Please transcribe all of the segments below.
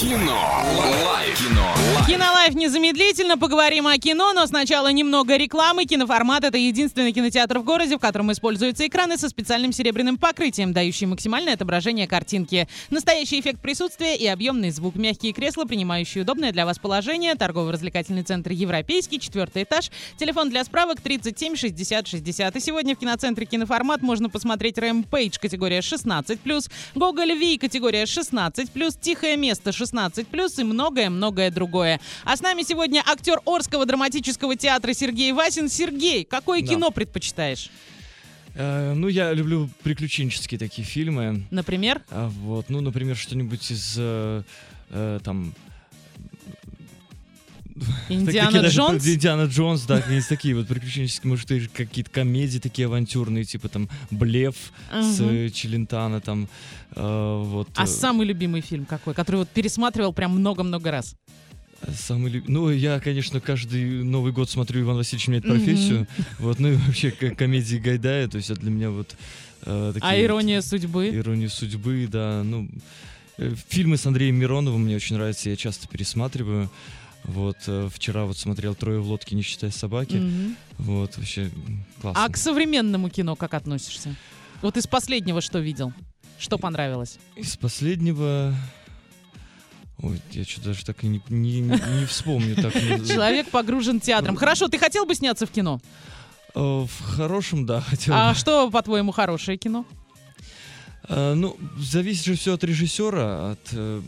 Кино. Лайф. Кино. Лайф. Кинолайф незамедлительно, поговорим о кино, но сначала немного рекламы. Киноформат — это единственный кинотеатр в городе, в котором используются экраны со специальным серебряным покрытием, дающий максимальное отображение картинки. Настоящий эффект присутствия и объемный звук. Мягкие кресла, принимающие удобное для вас положение. Торгово-развлекательный центр «Европейский», четвертый этаж. Телефон для справок 37 60 60. И сегодня в киноцентре «Киноформат» можно посмотреть «Рэмпейдж» категория 16+, «Гоголь. Вий» категория 16+, «Тихое место» 16+, и многое-многое другое. А с нами сегодня актер Орского драматического театра Сергей Васин. Сергей, какое Да. кино предпочитаешь? Э, ну, я люблю приключенческие такие фильмы. Например? А, вот, ну, например, что-нибудь из э, э, там. Индиана такие даже Джонс? Индиана Джонс, да, какие-то такие вот приключенческие, может, какие-то комедии такие авантюрные, типа там Блеф с э, Челентано, там, э, вот. А э, самый любимый фильм какой, который вот пересматривал прям много-много раз? Самый люб- Ну, я, конечно, каждый Новый год смотрю Иван Васильевич меняет профессию. Вот, ну и вообще комедии Гайдая, то есть это для меня вот э, такие А вот- «Ирония судьбы»? Ирония судьбы, да. Ну, э, фильмы с Андреем Мироновым мне очень нравятся, я часто пересматриваю. Вот, э, вчера вот смотрел «Трое в лодке, не считая собаки». Мгм. Вот, вообще классно. А к современному кино как относишься? Вот из последнего что видел? Что понравилось? Из последнего... Ой, я что даже так и не, не, не вспомню. Так, ну, Человек погружен театром. Хорошо, ты хотел бы сняться в кино? э, В хорошем, да, хотел. А что, по-твоему, хорошее кино? Э, Ну, зависит же все от режиссера, от э,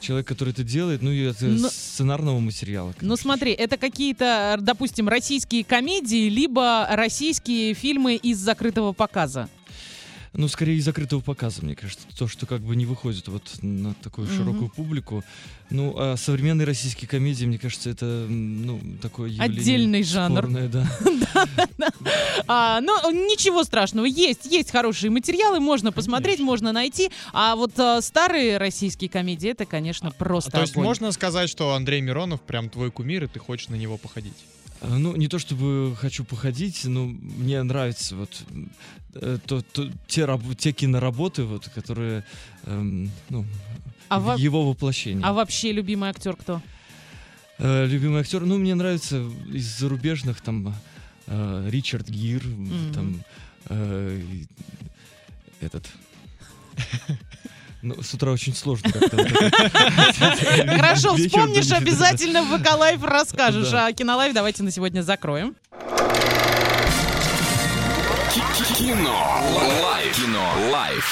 человека, который это делает, ну и от э, Но- сценарного материала. Ну конечно. смотри, это какие-то, допустим, российские комедии, либо российские фильмы из закрытого показа. Ну, скорее из закрытого показа, мне кажется. То, что как бы не выходит вот на такую Мгм. широкую публику. Ну, а современные российские комедии, мне кажется, это, ну, такое явление Отдельный жанр. спорное, да. А, ну, ничего страшного, есть, есть хорошие материалы, можно посмотреть, можно найти. А вот а, старые российские комедии, это, конечно, просто А то есть можно сказать, что Андрей Миронов прям твой кумир, и ты хочешь на него походить? А, Ну, не то чтобы хочу походить, но мне нравится вот э, то, то- те, раб- те киноработы, вот, которые, эм, ну, А, в- во- его воплощение. а вообще любимый актер кто? Э, любимый актер, ну, мне нравится из зарубежных, там, э, Ричард Гир, Мгм. там, э, этот... Ну, с утра очень сложно как-то. Хорошо, вспомнишь, обязательно в ВК-лайв расскажешь. А Кинолайв давайте на сегодня закроем. Кино. Лайф. Кино. Лайф.